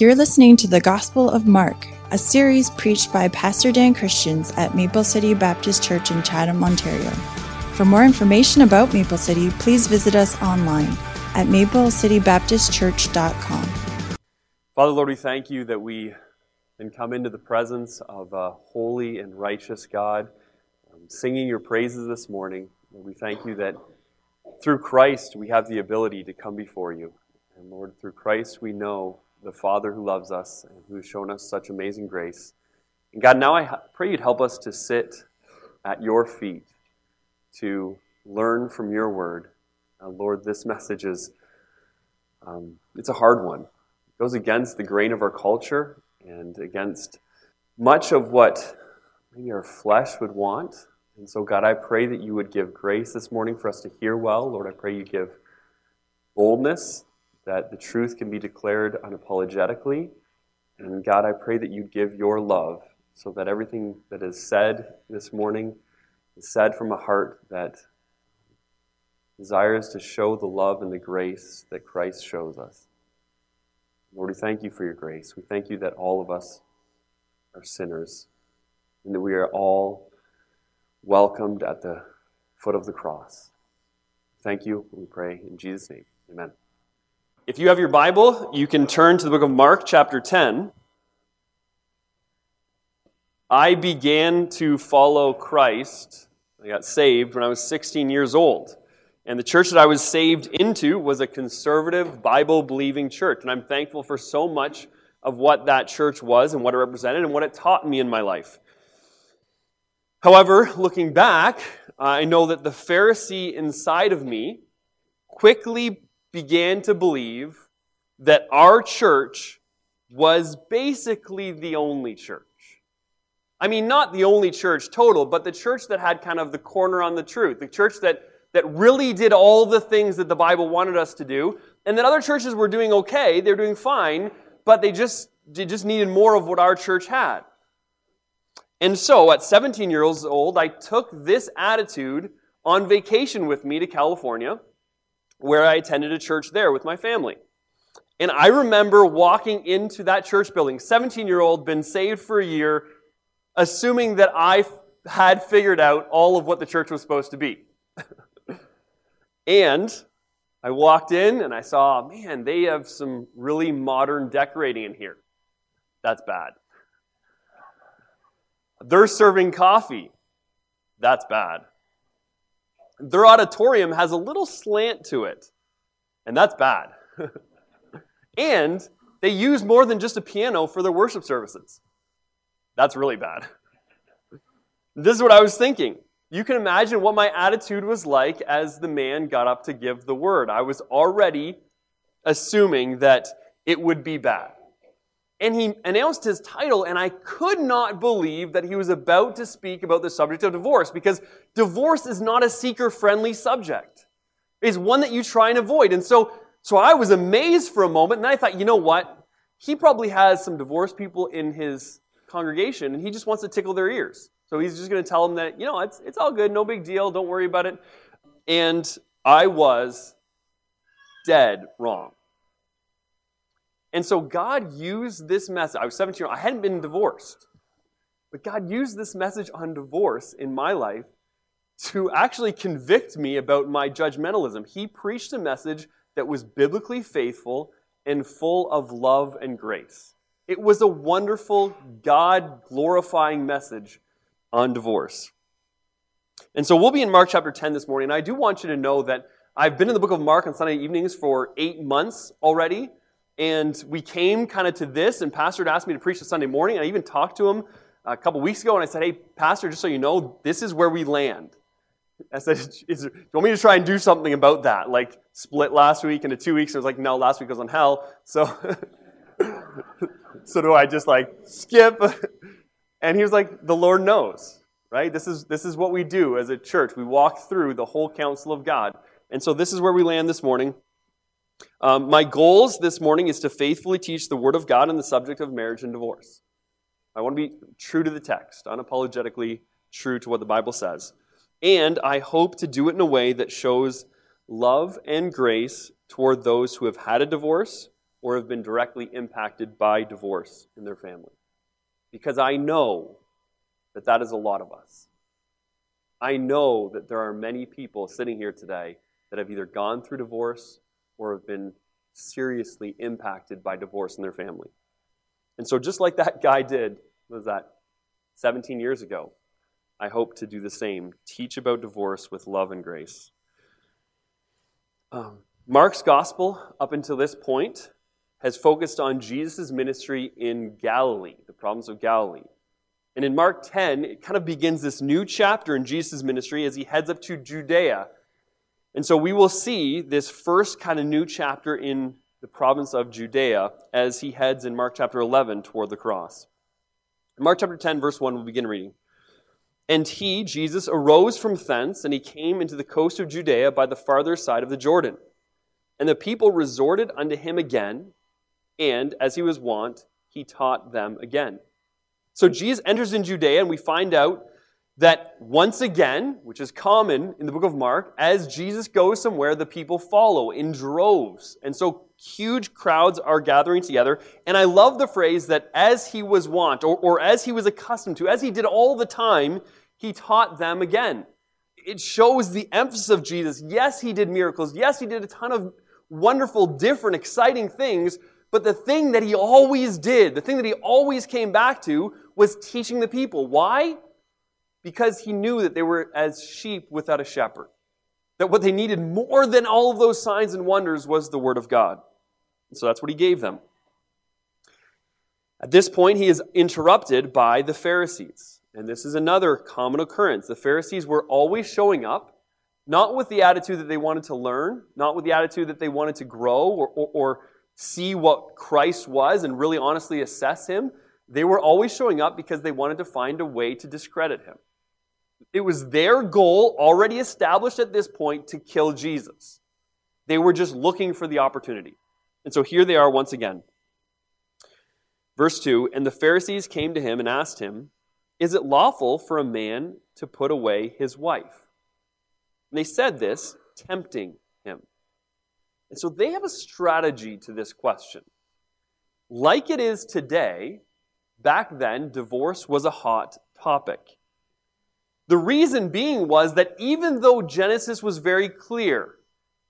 You're listening to the Gospel of Mark, a series preached by Pastor Dan Christians at Maple City Baptist Church in Chatham, Ontario. For more information about Maple City, please visit us online at maplecitybaptistchurch.com. Father, Lord, we thank you that we can come into the presence of a holy and righteous God, um, singing your praises this morning. We thank you that through Christ we have the ability to come before you. And Lord, through Christ we know the Father who loves us and who has shown us such amazing grace. And God, now I pray you'd help us to sit at your feet, to learn from your word. Uh, Lord, this message is um, it's a hard one. It goes against the grain of our culture and against much of what maybe our flesh would want. And so, God, I pray that you would give grace this morning for us to hear well. Lord, I pray you give boldness that the truth can be declared unapologetically. And God, I pray that you give your love so that everything that is said this morning is said from a heart that desires to show the love and the grace that Christ shows us. Lord, we thank you for your grace. We thank you that all of us are sinners and that we are all welcomed at the foot of the cross. Thank you. We pray in Jesus' name. Amen. If you have your Bible, you can turn to the book of Mark, chapter 10. I began to follow Christ. I got saved when I was 16 years old. And the church that I was saved into was a conservative, Bible believing church. And I'm thankful for so much of what that church was and what it represented and what it taught me in my life. However, looking back, I know that the Pharisee inside of me quickly began to believe that our church was basically the only church. I mean, not the only church total, but the church that had kind of the corner on the truth, the church that, that really did all the things that the Bible wanted us to do, and that other churches were doing okay, they're doing fine, but they just, they just needed more of what our church had. And so, at 17 years old, I took this attitude on vacation with me to California where I attended a church there with my family. And I remember walking into that church building, 17 year old, been saved for a year, assuming that I had figured out all of what the church was supposed to be. and I walked in and I saw, man, they have some really modern decorating in here. That's bad. They're serving coffee. That's bad. Their auditorium has a little slant to it, and that's bad. and they use more than just a piano for their worship services. That's really bad. This is what I was thinking. You can imagine what my attitude was like as the man got up to give the word. I was already assuming that it would be bad and he announced his title, and I could not believe that he was about to speak about the subject of divorce because divorce is not a seeker friendly subject. It's one that you try and avoid. And so, so I was amazed for a moment, and I thought, you know what? He probably has some divorced people in his congregation, and he just wants to tickle their ears. So he's just going to tell them that, you know, it's, it's all good, no big deal, don't worry about it. And I was dead wrong. And so God used this message. I was 17 years old. I hadn't been divorced. But God used this message on divorce in my life to actually convict me about my judgmentalism. He preached a message that was biblically faithful and full of love and grace. It was a wonderful, God glorifying message on divorce. And so we'll be in Mark chapter 10 this morning. And I do want you to know that I've been in the book of Mark on Sunday evenings for eight months already. And we came kind of to this, and Pastor had asked me to preach a Sunday morning. I even talked to him a couple weeks ago, and I said, Hey, Pastor, just so you know, this is where we land. I said, is, Do you want me to try and do something about that? Like split last week into two weeks. I was like, No, last week was on hell. So, so do I just like skip? And he was like, The Lord knows, right? This is, this is what we do as a church. We walk through the whole counsel of God. And so this is where we land this morning. Um, my goals this morning is to faithfully teach the Word of God on the subject of marriage and divorce. I want to be true to the text, unapologetically true to what the Bible says. And I hope to do it in a way that shows love and grace toward those who have had a divorce or have been directly impacted by divorce in their family. Because I know that that is a lot of us. I know that there are many people sitting here today that have either gone through divorce or have been seriously impacted by divorce in their family. And so, just like that guy did, was that 17 years ago, I hope to do the same. Teach about divorce with love and grace. Um, Mark's gospel, up until this point, has focused on Jesus' ministry in Galilee, the problems of Galilee. And in Mark 10, it kind of begins this new chapter in Jesus' ministry as he heads up to Judea. And so we will see this first kind of new chapter in the province of Judea as he heads in Mark chapter 11 toward the cross. Mark chapter 10, verse 1, we'll begin reading. And he, Jesus, arose from thence, and he came into the coast of Judea by the farther side of the Jordan. And the people resorted unto him again, and, as he was wont, he taught them again. So Jesus enters in Judea, and we find out that once again, which is common in the book of Mark, as Jesus goes somewhere, the people follow in droves. And so huge crowds are gathering together. And I love the phrase that as he was wont, or, or as he was accustomed to, as he did all the time, he taught them again. It shows the emphasis of Jesus. Yes, he did miracles. Yes, he did a ton of wonderful, different, exciting things. But the thing that he always did, the thing that he always came back to, was teaching the people. Why? Because he knew that they were as sheep without a shepherd. That what they needed more than all of those signs and wonders was the Word of God. And so that's what he gave them. At this point, he is interrupted by the Pharisees. And this is another common occurrence. The Pharisees were always showing up, not with the attitude that they wanted to learn, not with the attitude that they wanted to grow or, or, or see what Christ was and really honestly assess him. They were always showing up because they wanted to find a way to discredit him. It was their goal, already established at this point, to kill Jesus. They were just looking for the opportunity. And so here they are once again. Verse 2 And the Pharisees came to him and asked him, Is it lawful for a man to put away his wife? And they said this, tempting him. And so they have a strategy to this question. Like it is today, back then, divorce was a hot topic. The reason being was that even though Genesis was very clear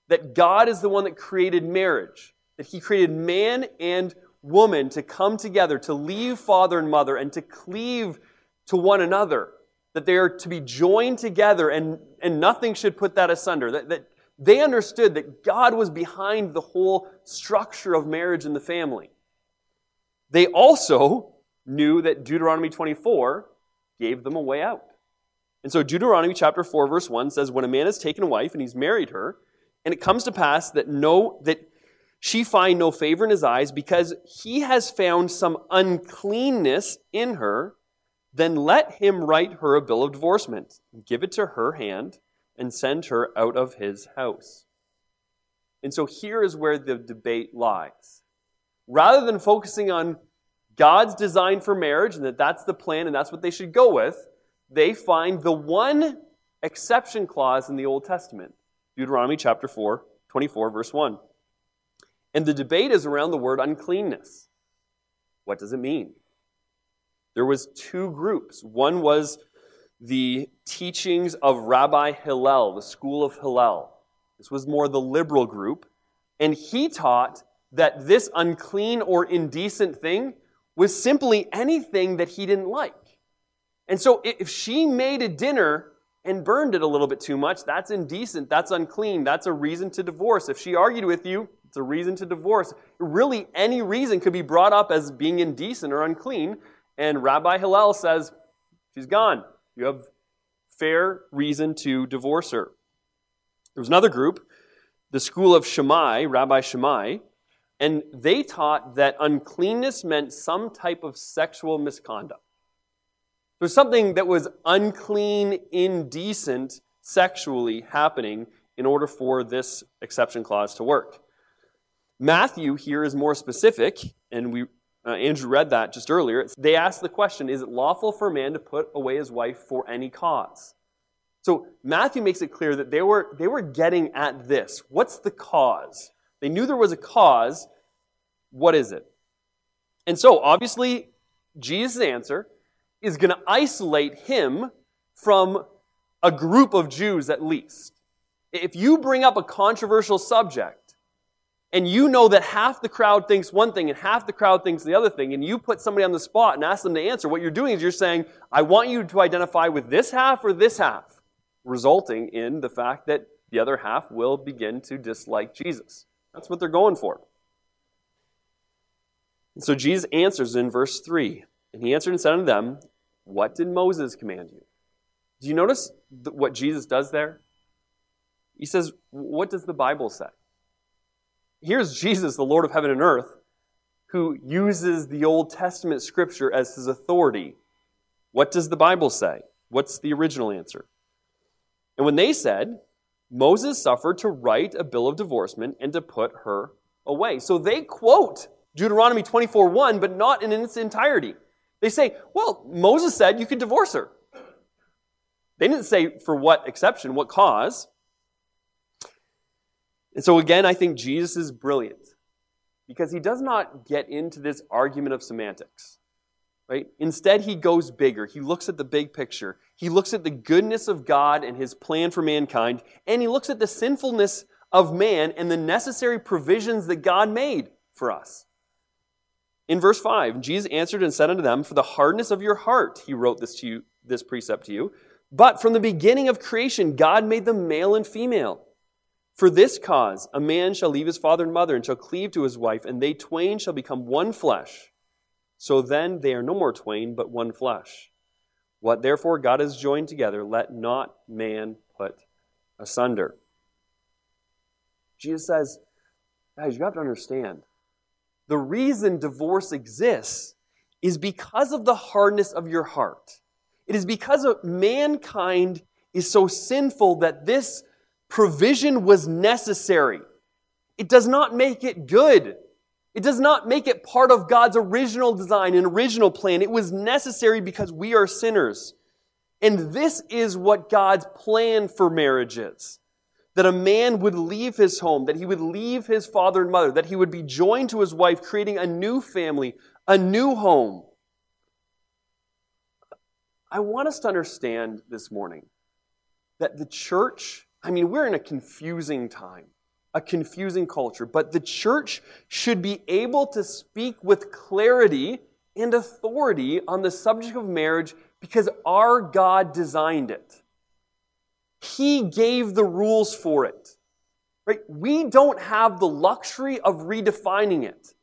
that God is the one that created marriage, that he created man and woman to come together, to leave father and mother, and to cleave to one another. That they are to be joined together and, and nothing should put that asunder. That, that they understood that God was behind the whole structure of marriage and the family. They also knew that Deuteronomy 24 gave them a way out. And so Deuteronomy chapter 4 verse 1 says when a man has taken a wife and he's married her and it comes to pass that no that she find no favor in his eyes because he has found some uncleanness in her, then let him write her a bill of divorcement, give it to her hand, and send her out of his house. And so here is where the debate lies. Rather than focusing on God's design for marriage and that that's the plan and that's what they should go with, they find the one exception clause in the Old Testament. Deuteronomy chapter 4, 24, verse 1. And the debate is around the word uncleanness. What does it mean? There was two groups. One was the teachings of Rabbi Hillel, the school of Hillel. This was more the liberal group. And he taught that this unclean or indecent thing was simply anything that he didn't like. And so if she made a dinner and burned it a little bit too much, that's indecent, that's unclean, that's a reason to divorce. If she argued with you, it's a reason to divorce. Really, any reason could be brought up as being indecent or unclean. And Rabbi Hillel says, she's gone. You have fair reason to divorce her. There was another group, the school of Shammai, Rabbi Shammai, and they taught that uncleanness meant some type of sexual misconduct. There's something that was unclean, indecent sexually happening in order for this exception clause to work. Matthew here is more specific, and we uh, Andrew read that just earlier. They asked the question Is it lawful for a man to put away his wife for any cause? So Matthew makes it clear that they were, they were getting at this. What's the cause? They knew there was a cause, What is it? And so, obviously, Jesus' answer is going to isolate him from a group of Jews at least. If you bring up a controversial subject and you know that half the crowd thinks one thing and half the crowd thinks the other thing, and you put somebody on the spot and ask them to answer, what you're doing is you're saying, I want you to identify with this half or this half, resulting in the fact that the other half will begin to dislike Jesus. That's what they're going for. And so Jesus answers in verse 3 And he answered and said unto them, What did Moses command you? Do you notice what Jesus does there? He says, What does the Bible say? Here's Jesus, the Lord of heaven and earth, who uses the Old Testament scripture as his authority. What does the Bible say? What's the original answer? And when they said, Moses suffered to write a bill of divorcement and to put her away. So they quote Deuteronomy 24 1, but not in its entirety. They say, well, Moses said you could divorce her. They didn't say for what exception, what cause. And so again, I think Jesus is brilliant because he does not get into this argument of semantics. Right? Instead, he goes bigger. He looks at the big picture. He looks at the goodness of God and his plan for mankind, and he looks at the sinfulness of man and the necessary provisions that God made for us. In verse 5, Jesus answered and said unto them, For the hardness of your heart, he wrote this to you, this precept to you. But from the beginning of creation, God made them male and female. For this cause, a man shall leave his father and mother and shall cleave to his wife, and they twain shall become one flesh. So then they are no more twain, but one flesh. What therefore God has joined together, let not man put asunder. Jesus says, guys, you have to understand the reason divorce exists is because of the hardness of your heart. It is because of mankind is so sinful that this provision was necessary. It does not make it good. It does not make it part of God's original design and original plan. It was necessary because we are sinners. And this is what God's plan for marriage is that a man would leave his home, that he would leave his father and mother, that he would be joined to his wife, creating a new family, a new home. I want us to understand this morning that the church, I mean, we're in a confusing time, a confusing culture, but the church should be able to speak with clarity and authority on the subject of marriage because our God designed it. He gave the rules for it. Right? We don't have the luxury of redefining it.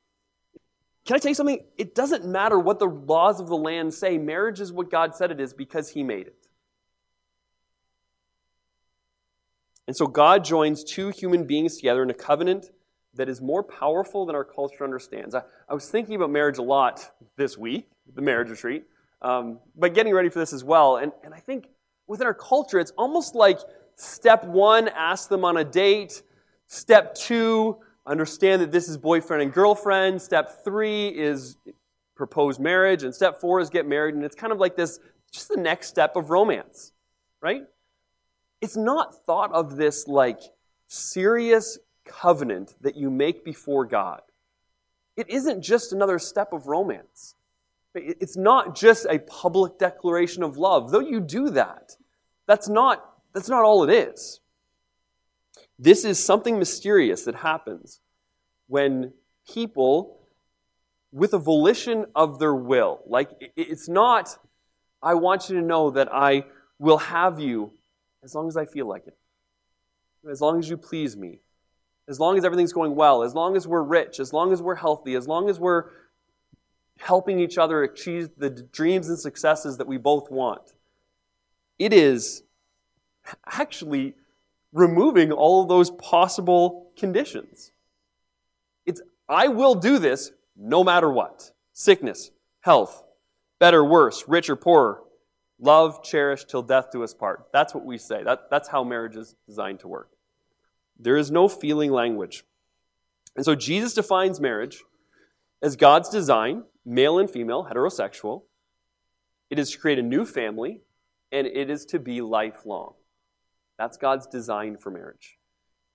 Can I tell you something? It doesn't matter what the laws of the land say. Marriage is what God said it is because He made it. And so God joins two human beings together in a covenant that is more powerful than our culture understands. I, I was thinking about marriage a lot this week, the marriage retreat, um, but getting ready for this as well. And, and I think within our culture, it's almost like step one, ask them on a date. Step two, understand that this is boyfriend and girlfriend. Step three is propose marriage. And step four is get married. And it's kind of like this, just the next step of romance, right? It's not thought of this like serious covenant that you make before God. It isn't just another step of romance. It's not just a public declaration of love, though you do that. That's not, that's not all it is. This is something mysterious that happens when people, with a volition of their will, like it's not, I want you to know that I will have you as long as I feel like it, as long as you please me, as long as everything's going well, as long as we're rich, as long as we're healthy, as long as we're helping each other achieve the dreams and successes that we both want. It is actually removing all of those possible conditions. It's, I will do this no matter what. Sickness, health, better, worse, rich or poor, love, cherish till death do us part. That's what we say. That, that's how marriage is designed to work. There is no feeling language. And so Jesus defines marriage as God's design male and female, heterosexual. It is to create a new family, and it is to be lifelong. That's God's design for marriage.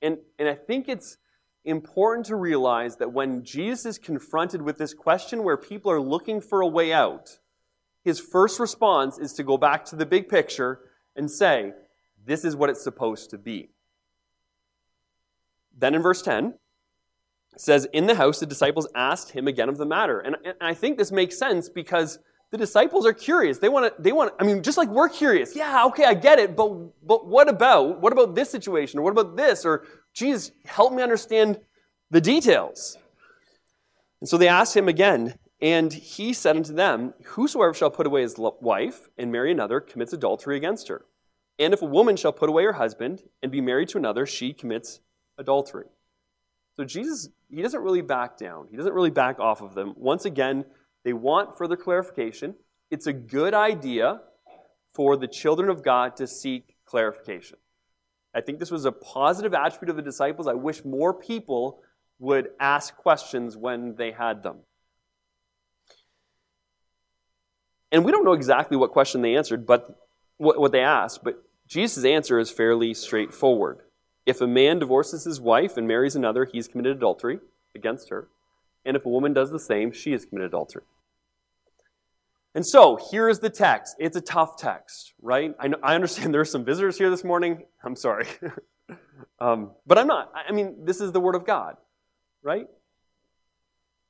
And, and I think it's, important to realize that when Jesus is confronted with this question where people are looking for a way out, his first response is to go back to the big picture and say, This is what it's supposed to be. Then in verse 10, says, In the house, the disciples asked him again of the matter. And, and I think this makes sense because the disciples are curious. They want to, they want, I mean, just like we're curious. Yeah, okay, I get it, but, but what about, what about this situation? Or what about this? Or, Jesus, help me understand the details. And so they asked him again, and he said unto them, Whosoever shall put away his wife and marry another commits adultery against her. And if a woman shall put away her husband and be married to another, she commits adultery. So Jesus, he doesn't really back down. He doesn't really back off of them. Once again, they want further clarification. It's a good idea for the children of God to seek clarification. I think this was a positive attribute of the disciples. I wish more people would ask questions when they had them. And we don't know exactly what question they answered, but what, they asked, but Jesus' answer is fairly straightforward. If a man divorces his wife and marries another, he's committed adultery against her. And if a woman does the same, she has committed adultery. And so, here is the text. It's a tough text, right? I, know, I understand there are some visitors here this morning. I'm sorry. um, but I'm not. I mean, this is the Word of God, right?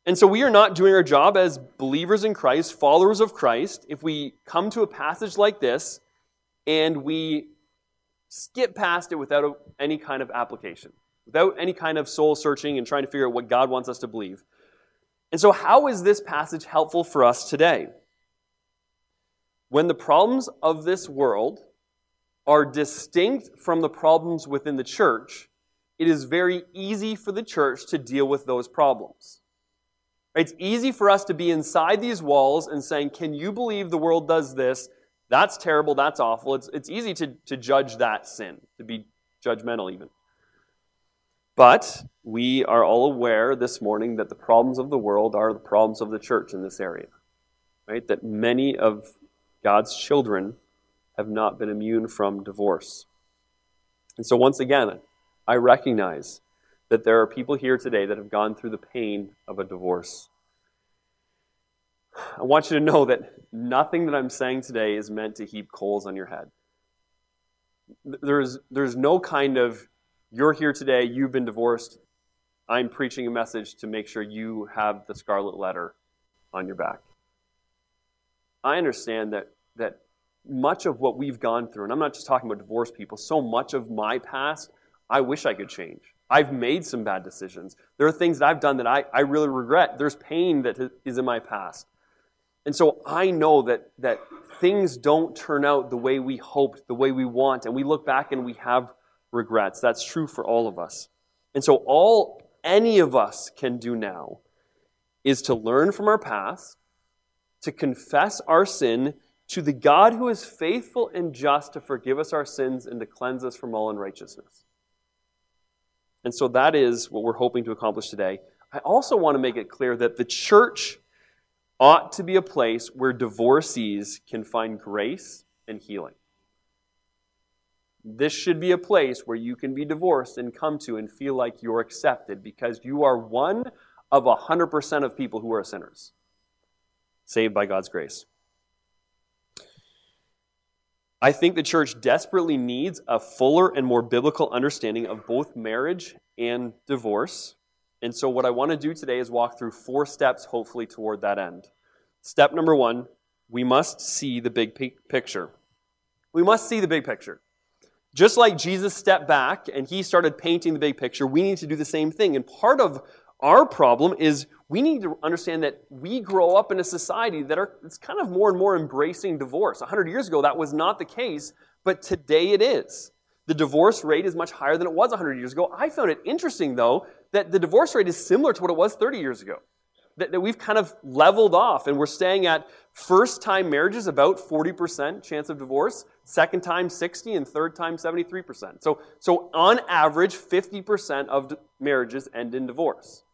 And so, we are not doing our job as believers in Christ, followers of Christ, if we come to a passage like this and we skip past it without any kind of application, without any kind of soul searching and trying to figure out what God wants us to believe. And so, how is this passage helpful for us today? when the problems of this world are distinct from the problems within the church, it is very easy for the church to deal with those problems. It's easy for us to be inside these walls and saying, Can you believe the world does this? That's terrible, that's awful. It's, it's easy to, to judge that sin, to be judgmental even. But we are all aware this morning that the problems of the world are the problems of the church in this area. Right? That many of God's children have not been immune from divorce. And so, once again, I recognize that there are people here today that have gone through the pain of a divorce. I want you to know that nothing that I'm saying today is meant to heap coals on your head. There's, there's no kind of, you're here today, you've been divorced, I'm preaching a message to make sure you have the scarlet letter on your back. I understand that, that much of what we've gone through, and I'm not just talking about divorced people, so much of my past, I wish I could change. I've made some bad decisions. There are things that I've done that I, I really regret. There's pain that is in my past. And so I know that, that things don't turn out the way we hoped, the way we want, and we look back and we have regrets. That's true for all of us. And so all any of us can do now is to learn from our past to confess our sin to the God who is faithful and just to forgive us our sins and to cleanse us from all unrighteousness. And so that is what we're hoping to accomplish today. I also want to make it clear that the church ought to be a place where divorcees can find grace and healing. This should be a place where you can be divorced and come to and feel like you're accepted because you are one of 100% of people who are sinners saved by God's grace. I think the church desperately needs a fuller and more biblical understanding of both marriage and divorce. And so, what I want to do today is walk through four steps, hopefully, toward that end. Step number one we must see the big picture. We must see the big picture. Just like Jesus stepped back and he started painting the big picture, we need to do the same thing. And part of our problem is we need to understand that we grow up in a society that are it's kind of more and more embracing divorce. 100 years ago that was not the case, but today it is. The divorce rate is much higher than it was 100 years ago. I found it interesting though that the divorce rate is similar to what it was 30 years ago. That, that we've kind of leveled off and we're staying at first time marriages about 40% chance of divorce, second time 60 and third time 73%. So so on average 50% of marriages end in divorce.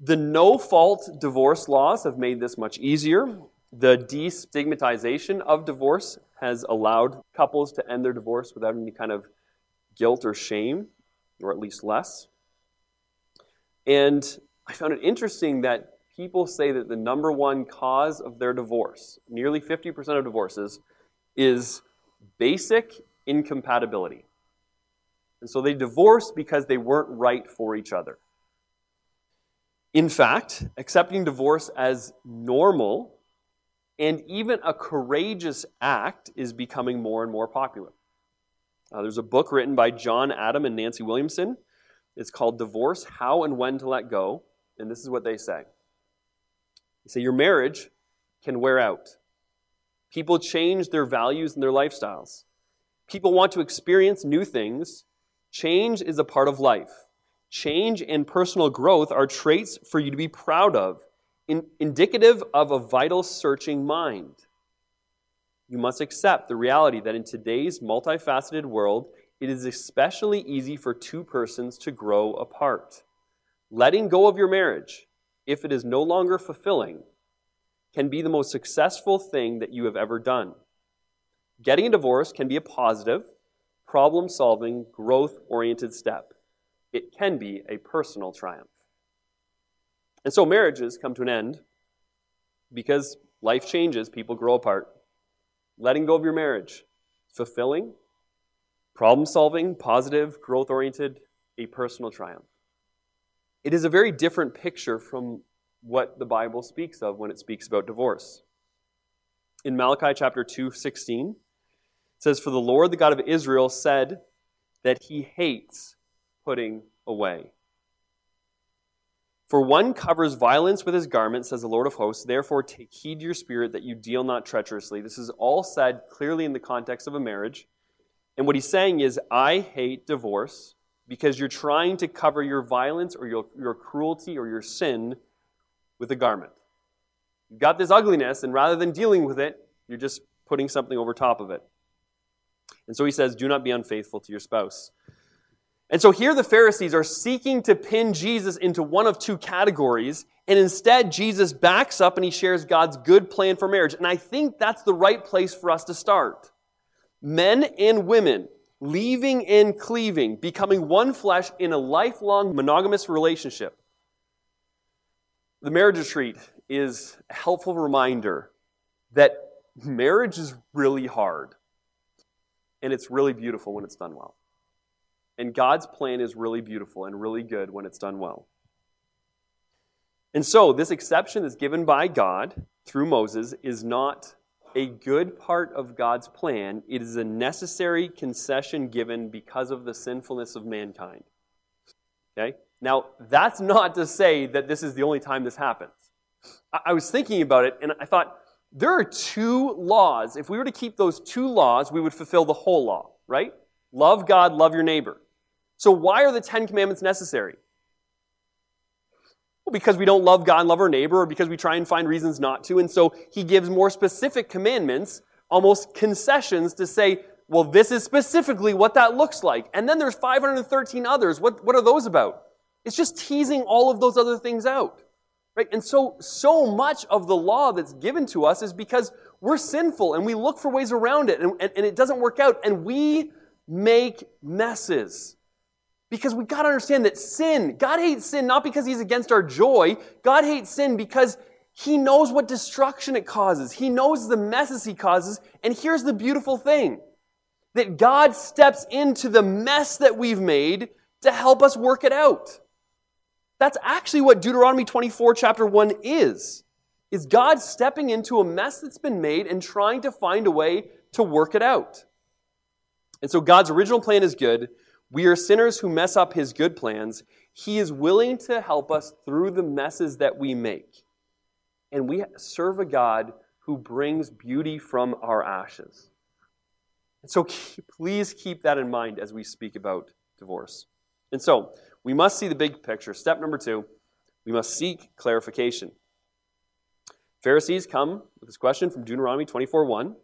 The no fault divorce laws have made this much easier. The destigmatization of divorce has allowed couples to end their divorce without any kind of guilt or shame, or at least less. And I found it interesting that people say that the number one cause of their divorce, nearly 50% of divorces, is basic incompatibility. And so they divorced because they weren't right for each other. In fact, accepting divorce as normal and even a courageous act is becoming more and more popular. Uh, there's a book written by John Adam and Nancy Williamson. It's called Divorce How and When to Let Go. And this is what they say They say, Your marriage can wear out. People change their values and their lifestyles. People want to experience new things. Change is a part of life. Change and personal growth are traits for you to be proud of, in, indicative of a vital searching mind. You must accept the reality that in today's multifaceted world, it is especially easy for two persons to grow apart. Letting go of your marriage, if it is no longer fulfilling, can be the most successful thing that you have ever done. Getting a divorce can be a positive, problem solving, growth oriented step. It can be a personal triumph. And so marriages come to an end because life changes, people grow apart. Letting go of your marriage, fulfilling, problem solving, positive, growth oriented, a personal triumph. It is a very different picture from what the Bible speaks of when it speaks about divorce. In Malachi chapter 2, 16, it says, For the Lord, the God of Israel, said that he hates putting away. For one covers violence with his garment, says the Lord of hosts. Therefore, take heed your spirit that you deal not treacherously. This is all said clearly in the context of a marriage. And what he's saying is, I hate divorce because you're trying to cover your violence or your, your cruelty or your sin with a garment. You've got this ugliness, and rather than dealing with it, you're just putting something over top of it. And so he says, Do not be unfaithful to your spouse. And so here the Pharisees are seeking to pin Jesus into one of two categories, and instead Jesus backs up and he shares God's good plan for marriage. And I think that's the right place for us to start. Men and women leaving and cleaving, becoming one flesh in a lifelong monogamous relationship. The marriage retreat is a helpful reminder that marriage is really hard and it's really beautiful when it's done well. And God's plan is really beautiful and really good when it's done well. And so, this exception that's given by God through Moses is not a good part of God's plan. It is a necessary concession given because of the sinfulness of mankind. Okay? Now, that's not to say that this is the only time this happens. I was thinking about it and I thought, there are two laws. If we were to keep those two laws, we would fulfill the whole law, right? Love God, love your neighbor. So why are the Ten Commandments necessary? Well, because we don't love God and love our neighbor, or because we try and find reasons not to. And so he gives more specific commandments, almost concessions to say, well, this is specifically what that looks like. And then there's 513 others. What, what are those about? It's just teasing all of those other things out. Right? And so, so much of the law that's given to us is because we're sinful and we look for ways around it and, and, and it doesn't work out. And we make messes. Because we got to understand that sin, God hates sin not because he's against our joy. God hates sin because he knows what destruction it causes. He knows the messes he causes. And here's the beautiful thing that God steps into the mess that we've made to help us work it out. That's actually what Deuteronomy 24 chapter 1 is. Is God stepping into a mess that's been made and trying to find a way to work it out. And so God's original plan is good. We are sinners who mess up his good plans. He is willing to help us through the messes that we make. And we serve a God who brings beauty from our ashes. And so please keep that in mind as we speak about divorce. And so we must see the big picture. Step number two, we must seek clarification. Pharisees come with this question from Deuteronomy 24 1.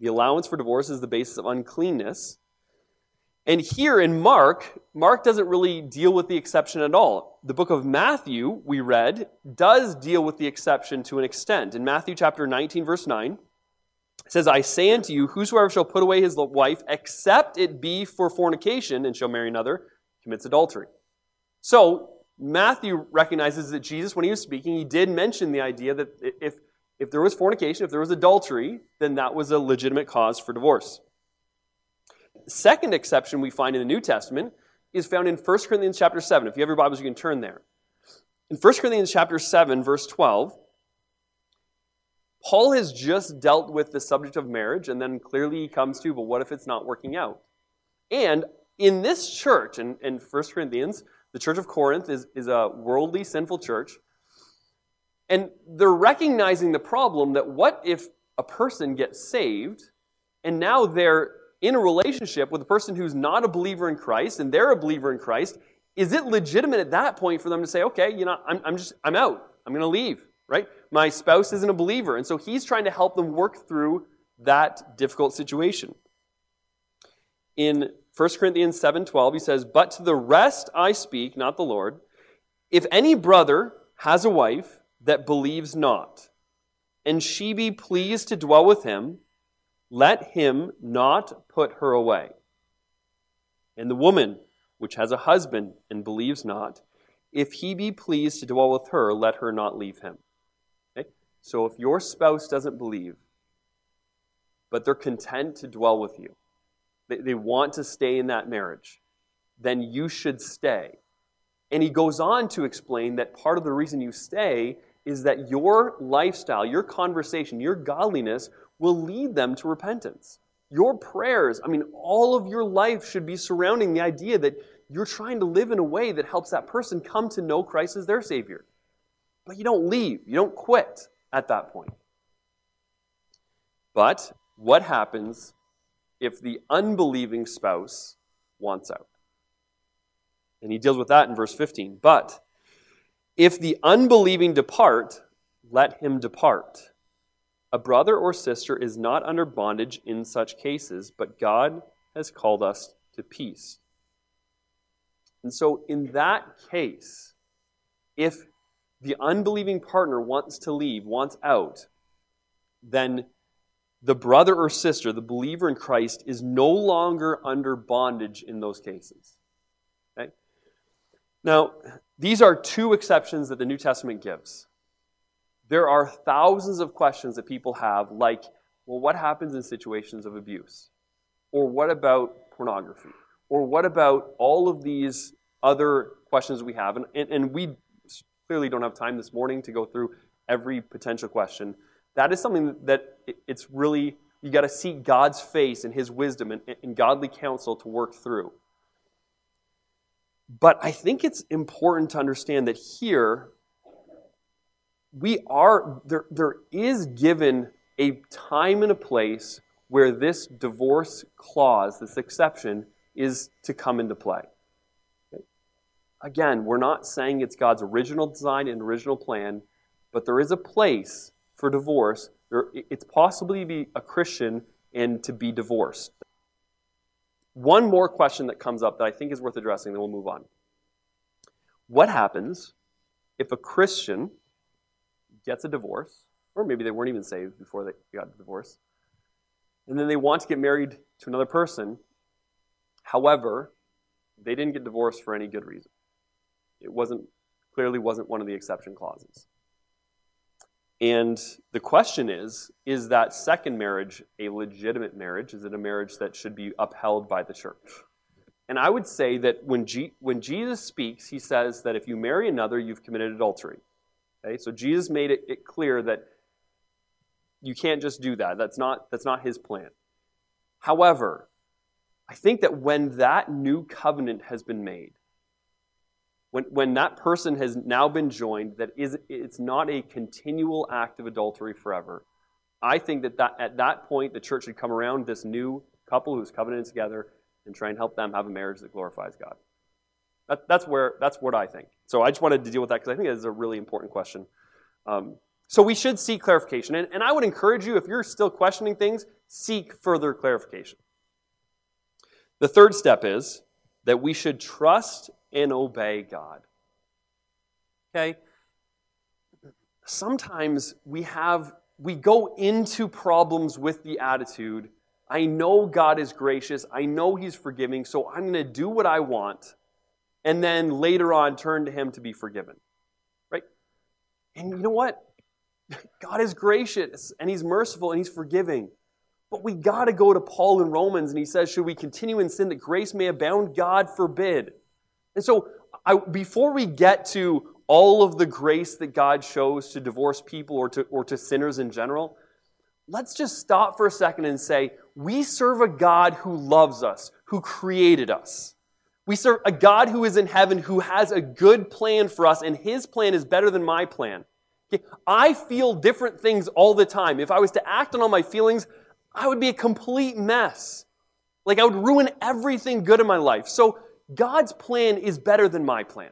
The allowance for divorce is the basis of uncleanness. And here in Mark, Mark doesn't really deal with the exception at all. The book of Matthew, we read, does deal with the exception to an extent. In Matthew chapter 19, verse 9, it says, I say unto you, whosoever shall put away his wife, except it be for fornication, and shall marry another, commits adultery. So, Matthew recognizes that Jesus, when he was speaking, he did mention the idea that if, if there was fornication, if there was adultery, then that was a legitimate cause for divorce. Second exception we find in the New Testament is found in 1 Corinthians chapter 7. If you have your Bibles, you can turn there. In 1 Corinthians chapter 7, verse 12, Paul has just dealt with the subject of marriage, and then clearly he comes to, but what if it's not working out? And in this church, in, in 1 Corinthians, the church of Corinth is, is a worldly, sinful church. And they're recognizing the problem that what if a person gets saved and now they're in a relationship with a person who's not a believer in Christ and they're a believer in Christ? Is it legitimate at that point for them to say, okay, you know, I'm, I'm just, I'm out. I'm going to leave, right? My spouse isn't a believer. And so he's trying to help them work through that difficult situation. In 1 Corinthians 7:12 he says, "But to the rest I speak, not the Lord. If any brother has a wife that believes not, and she be pleased to dwell with him, let him not put her away. And the woman which has a husband and believes not, if he be pleased to dwell with her, let her not leave him." Okay? So if your spouse doesn't believe, but they're content to dwell with you, they, they want to stay in that marriage, then you should stay. And he goes on to explain that part of the reason you stay is that your lifestyle, your conversation, your godliness will lead them to repentance. Your prayers, I mean, all of your life should be surrounding the idea that you're trying to live in a way that helps that person come to know Christ as their Savior. But you don't leave, you don't quit at that point. But what happens if the unbelieving spouse wants out. And he deals with that in verse 15. But if the unbelieving depart, let him depart. A brother or sister is not under bondage in such cases, but God has called us to peace. And so, in that case, if the unbelieving partner wants to leave, wants out, then the brother or sister, the believer in Christ, is no longer under bondage in those cases. Okay? Now, these are two exceptions that the New Testament gives. There are thousands of questions that people have, like, well, what happens in situations of abuse? Or what about pornography? Or what about all of these other questions we have? And, and, and we clearly don't have time this morning to go through every potential question that is something that it's really, you got to seek God's face and His wisdom and, and godly counsel to work through. But I think it's important to understand that here, we are, there, there is given a time and a place where this divorce clause, this exception, is to come into play. Okay? Again, we're not saying it's God's original design and original plan, but there is a place for divorce, it's possibly to be a Christian and to be divorced. One more question that comes up that I think is worth addressing, then we'll move on. What happens if a Christian gets a divorce, or maybe they weren't even saved before they got the divorce, and then they want to get married to another person? However, they didn't get divorced for any good reason. It wasn't clearly wasn't one of the exception clauses. And the question is is that second marriage a legitimate marriage? Is it a marriage that should be upheld by the church? And I would say that when, G- when Jesus speaks, he says that if you marry another, you've committed adultery. Okay? So Jesus made it, it clear that you can't just do that. That's not, that's not his plan. However, I think that when that new covenant has been made, when, when that person has now been joined, that is, it's not a continual act of adultery forever. I think that, that at that point, the church should come around this new couple who's covenanted together and try and help them have a marriage that glorifies God. That, that's, where, that's what I think. So I just wanted to deal with that because I think it is a really important question. Um, so we should seek clarification. And, and I would encourage you, if you're still questioning things, seek further clarification. The third step is that we should trust and obey God. Okay? Sometimes we have we go into problems with the attitude, I know God is gracious, I know he's forgiving, so I'm going to do what I want and then later on turn to him to be forgiven. Right? And you know what? God is gracious and he's merciful and he's forgiving. But we got to go to Paul in Romans and he says, Should we continue in sin that grace may abound? God forbid. And so, I, before we get to all of the grace that God shows to divorced people or to, or to sinners in general, let's just stop for a second and say, We serve a God who loves us, who created us. We serve a God who is in heaven, who has a good plan for us, and his plan is better than my plan. I feel different things all the time. If I was to act on all my feelings, I would be a complete mess. Like I would ruin everything good in my life. So God's plan is better than my plan.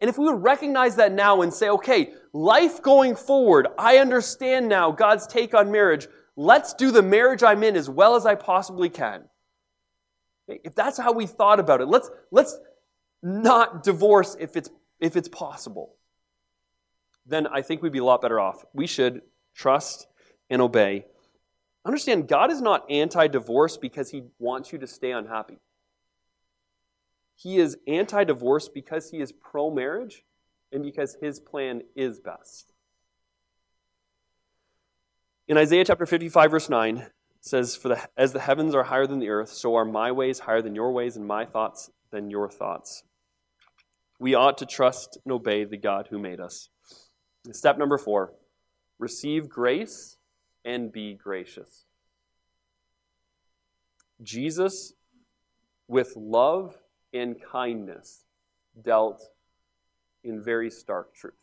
And if we would recognize that now and say, okay, life going forward, I understand now God's take on marriage. Let's do the marriage I'm in as well as I possibly can. If that's how we thought about it, let's, let's not divorce if it's, if it's possible. Then I think we'd be a lot better off. We should trust and obey Understand, God is not anti divorce because he wants you to stay unhappy. He is anti divorce because he is pro marriage and because his plan is best. In Isaiah chapter 55, verse 9, it says, For the, As the heavens are higher than the earth, so are my ways higher than your ways, and my thoughts than your thoughts. We ought to trust and obey the God who made us. Step number four receive grace and be gracious. Jesus, with love and kindness, dealt in very stark truth.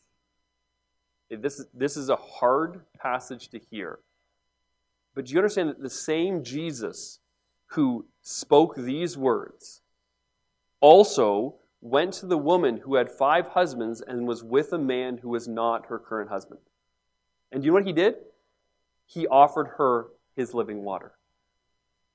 This, this is a hard passage to hear. But do you understand that the same Jesus who spoke these words also went to the woman who had five husbands and was with a man who was not her current husband? And do you know what he did? he offered her his living water.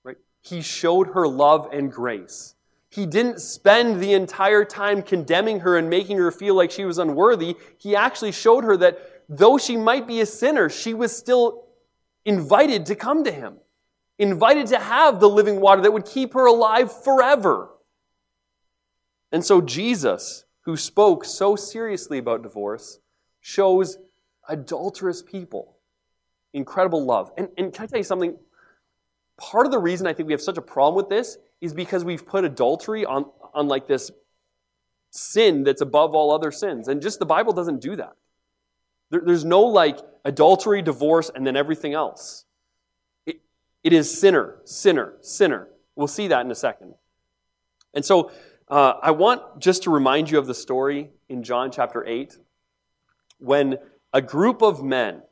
Right? He showed her love and grace. He didn't spend the entire time condemning her and making her feel like she was unworthy. He actually showed her that though she might be a sinner, she was still invited to come to him, invited to have the living water that would keep her alive forever. And so Jesus, who spoke so seriously about divorce, shows adulterous people incredible love. And, and can I tell you something? Part of the reason I think we have such a problem with this is because we've put adultery on, on like this sin that's above all other sins. And just the Bible doesn't do that. There, there's no like adultery, divorce, and then everything else. It, it is sinner, sinner, sinner. We'll see that in a second. And so uh, I want just to remind you of the story in John chapter 8 when a group of men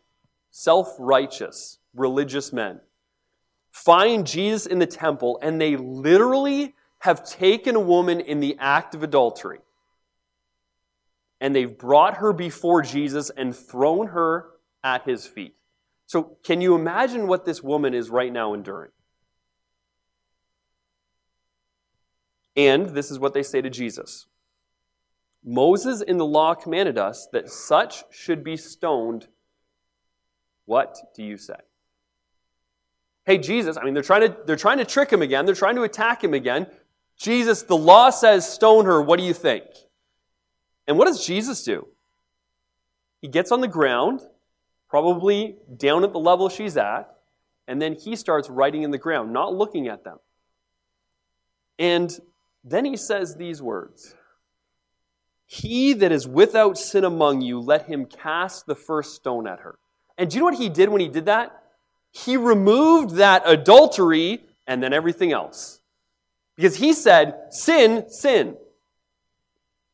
self righteous religious men find Jesus in the temple and they literally have taken a woman in the act of adultery. And they've brought her before Jesus and thrown her at his feet. So, can you imagine what this woman is right now enduring? And this is what they say to Jesus Moses in the law commanded us that such should be stoned what do you say? Hey, Jesus, I mean, they're trying to, they're trying to trick him again. They're trying to attack him again. Jesus, the law says stone her. What do you think? And what does Jesus do? He gets on the ground, probably down at the level she's at, and then he starts writing in the ground, not looking at them. And then he says these words He that is without sin among you, let him cast the first stone at her. And do you know what he did when he did that? He removed that adultery and then everything else. Because he said, sin, sin.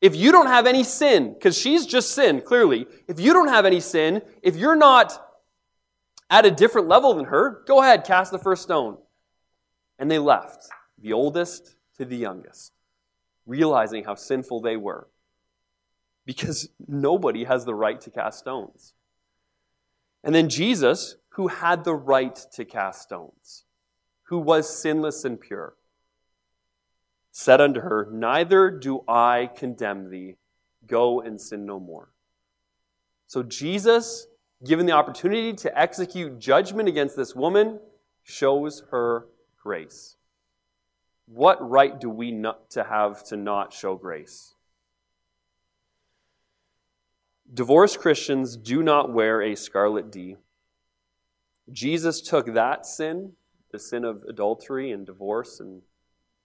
If you don't have any sin, because she's just sin, clearly, if you don't have any sin, if you're not at a different level than her, go ahead, cast the first stone. And they left, the oldest to the youngest, realizing how sinful they were. Because nobody has the right to cast stones. And then Jesus, who had the right to cast stones, who was sinless and pure, said unto her, Neither do I condemn thee. Go and sin no more. So Jesus, given the opportunity to execute judgment against this woman, shows her grace. what right do we not to have to not show grace? Divorced Christians do not wear a scarlet D. Jesus took that sin, the sin of adultery and divorce and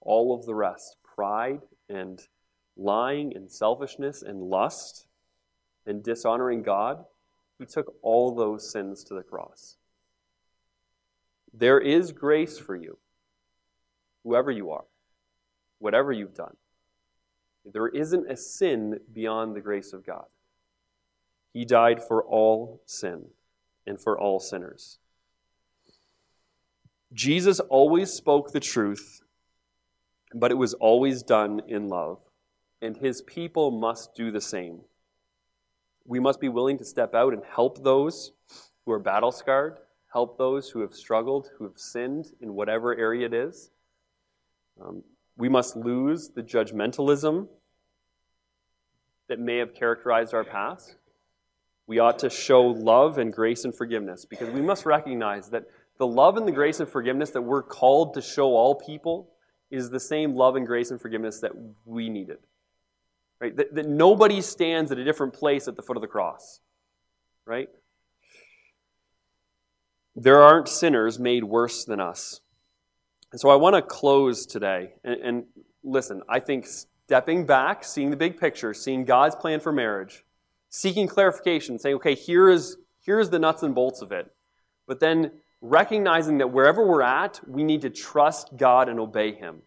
all of the rest, pride and lying and selfishness and lust and dishonoring God. He took all those sins to the cross. There is grace for you, whoever you are, whatever you've done. There isn't a sin beyond the grace of God. He died for all sin and for all sinners. Jesus always spoke the truth, but it was always done in love, and his people must do the same. We must be willing to step out and help those who are battle scarred, help those who have struggled, who have sinned in whatever area it is. Um, we must lose the judgmentalism that may have characterized our past. We ought to show love and grace and forgiveness because we must recognize that the love and the grace and forgiveness that we're called to show all people is the same love and grace and forgiveness that we needed. Right? That, that nobody stands at a different place at the foot of the cross. Right? There aren't sinners made worse than us. And so I want to close today. And, and listen, I think stepping back, seeing the big picture, seeing God's plan for marriage, seeking clarification, saying, okay, here is, here is the nuts and bolts of it. But then recognizing that wherever we're at, we need to trust God and obey Him.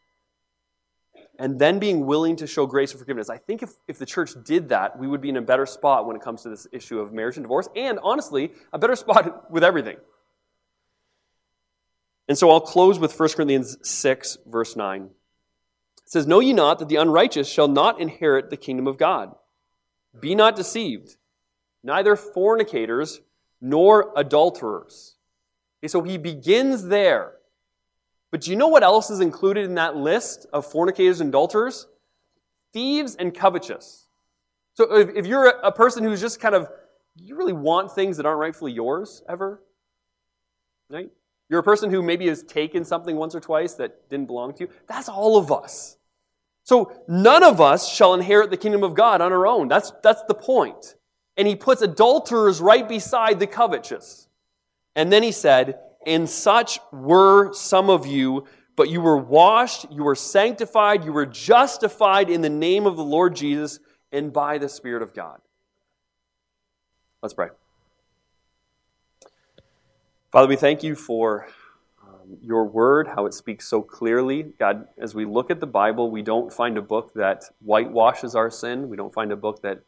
And then being willing to show grace and forgiveness. I think if, if the church did that, we would be in a better spot when it comes to this issue of marriage and divorce, and honestly, a better spot with everything. And so I'll close with 1 Corinthians 6, verse 9. It says, Know ye not that the unrighteous shall not inherit the kingdom of God? Be not deceived, neither fornicators nor adulterers. Okay, so he begins there. But do you know what else is included in that list of fornicators and adulterers? Thieves and covetous. So if, if you're a, person who's just kind of, you really want things that aren't rightfully yours ever, right? You're a person who maybe has taken something once or twice that didn't belong to you. That's all of us. So none of us shall inherit the kingdom of God on our own. That's, that's the point. And he puts adulterers right beside the covetous. And then he said, And such were some of you, but you were washed, you were sanctified, you were justified in the name of the Lord Jesus and by the Spirit of God. Let's pray. Father, we thank you for um, your word, how it speaks so clearly. God, as we look at the Bible, we don't find a book that whitewashes our sin. We don't find a book that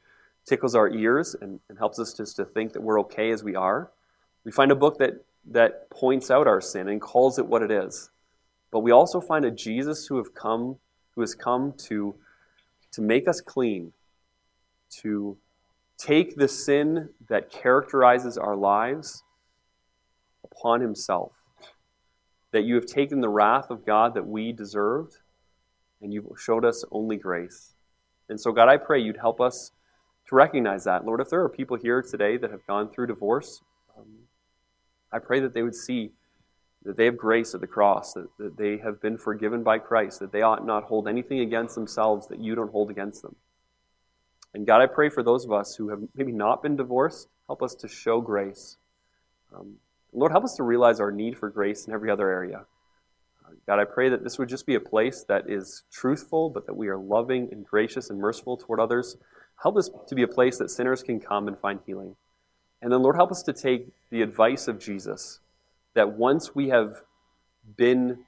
tickles our ears and, and helps us just to think that we're okay as we are. We find a book that, that points out our sin and calls it what it is. But we also find a Jesus who have come, who has come to, to make us clean, to take the sin that characterizes our lives upon himself. That you have taken the wrath of God that we deserved, and you've showed us only grace. And so, God, I pray you'd help us to recognize that. Lord, if there are people here today that have gone through divorce, I pray that they would see that they have grace at the cross, that, that they have been forgiven by Christ, that they ought not hold anything against themselves that you don't hold against them. And God, I pray for those of us who have maybe not been divorced, help us to show grace. Um, Lord, help us to realize our need for grace in every other area. Uh, God, I pray that this would just be a place that is truthful, but that we are loving and gracious and merciful toward others. Help us to be a place that sinners can come and find healing. And then, Lord, help us to take the advice of Jesus that once we have been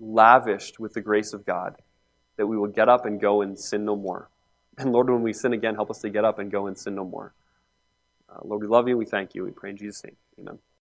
lavished with the grace of God, that we will get up and go and sin no more. And Lord, when we sin again, help us to get up and go and sin no more. Uh, Lord, we love you. We thank you. We pray in Jesus' name. Amen.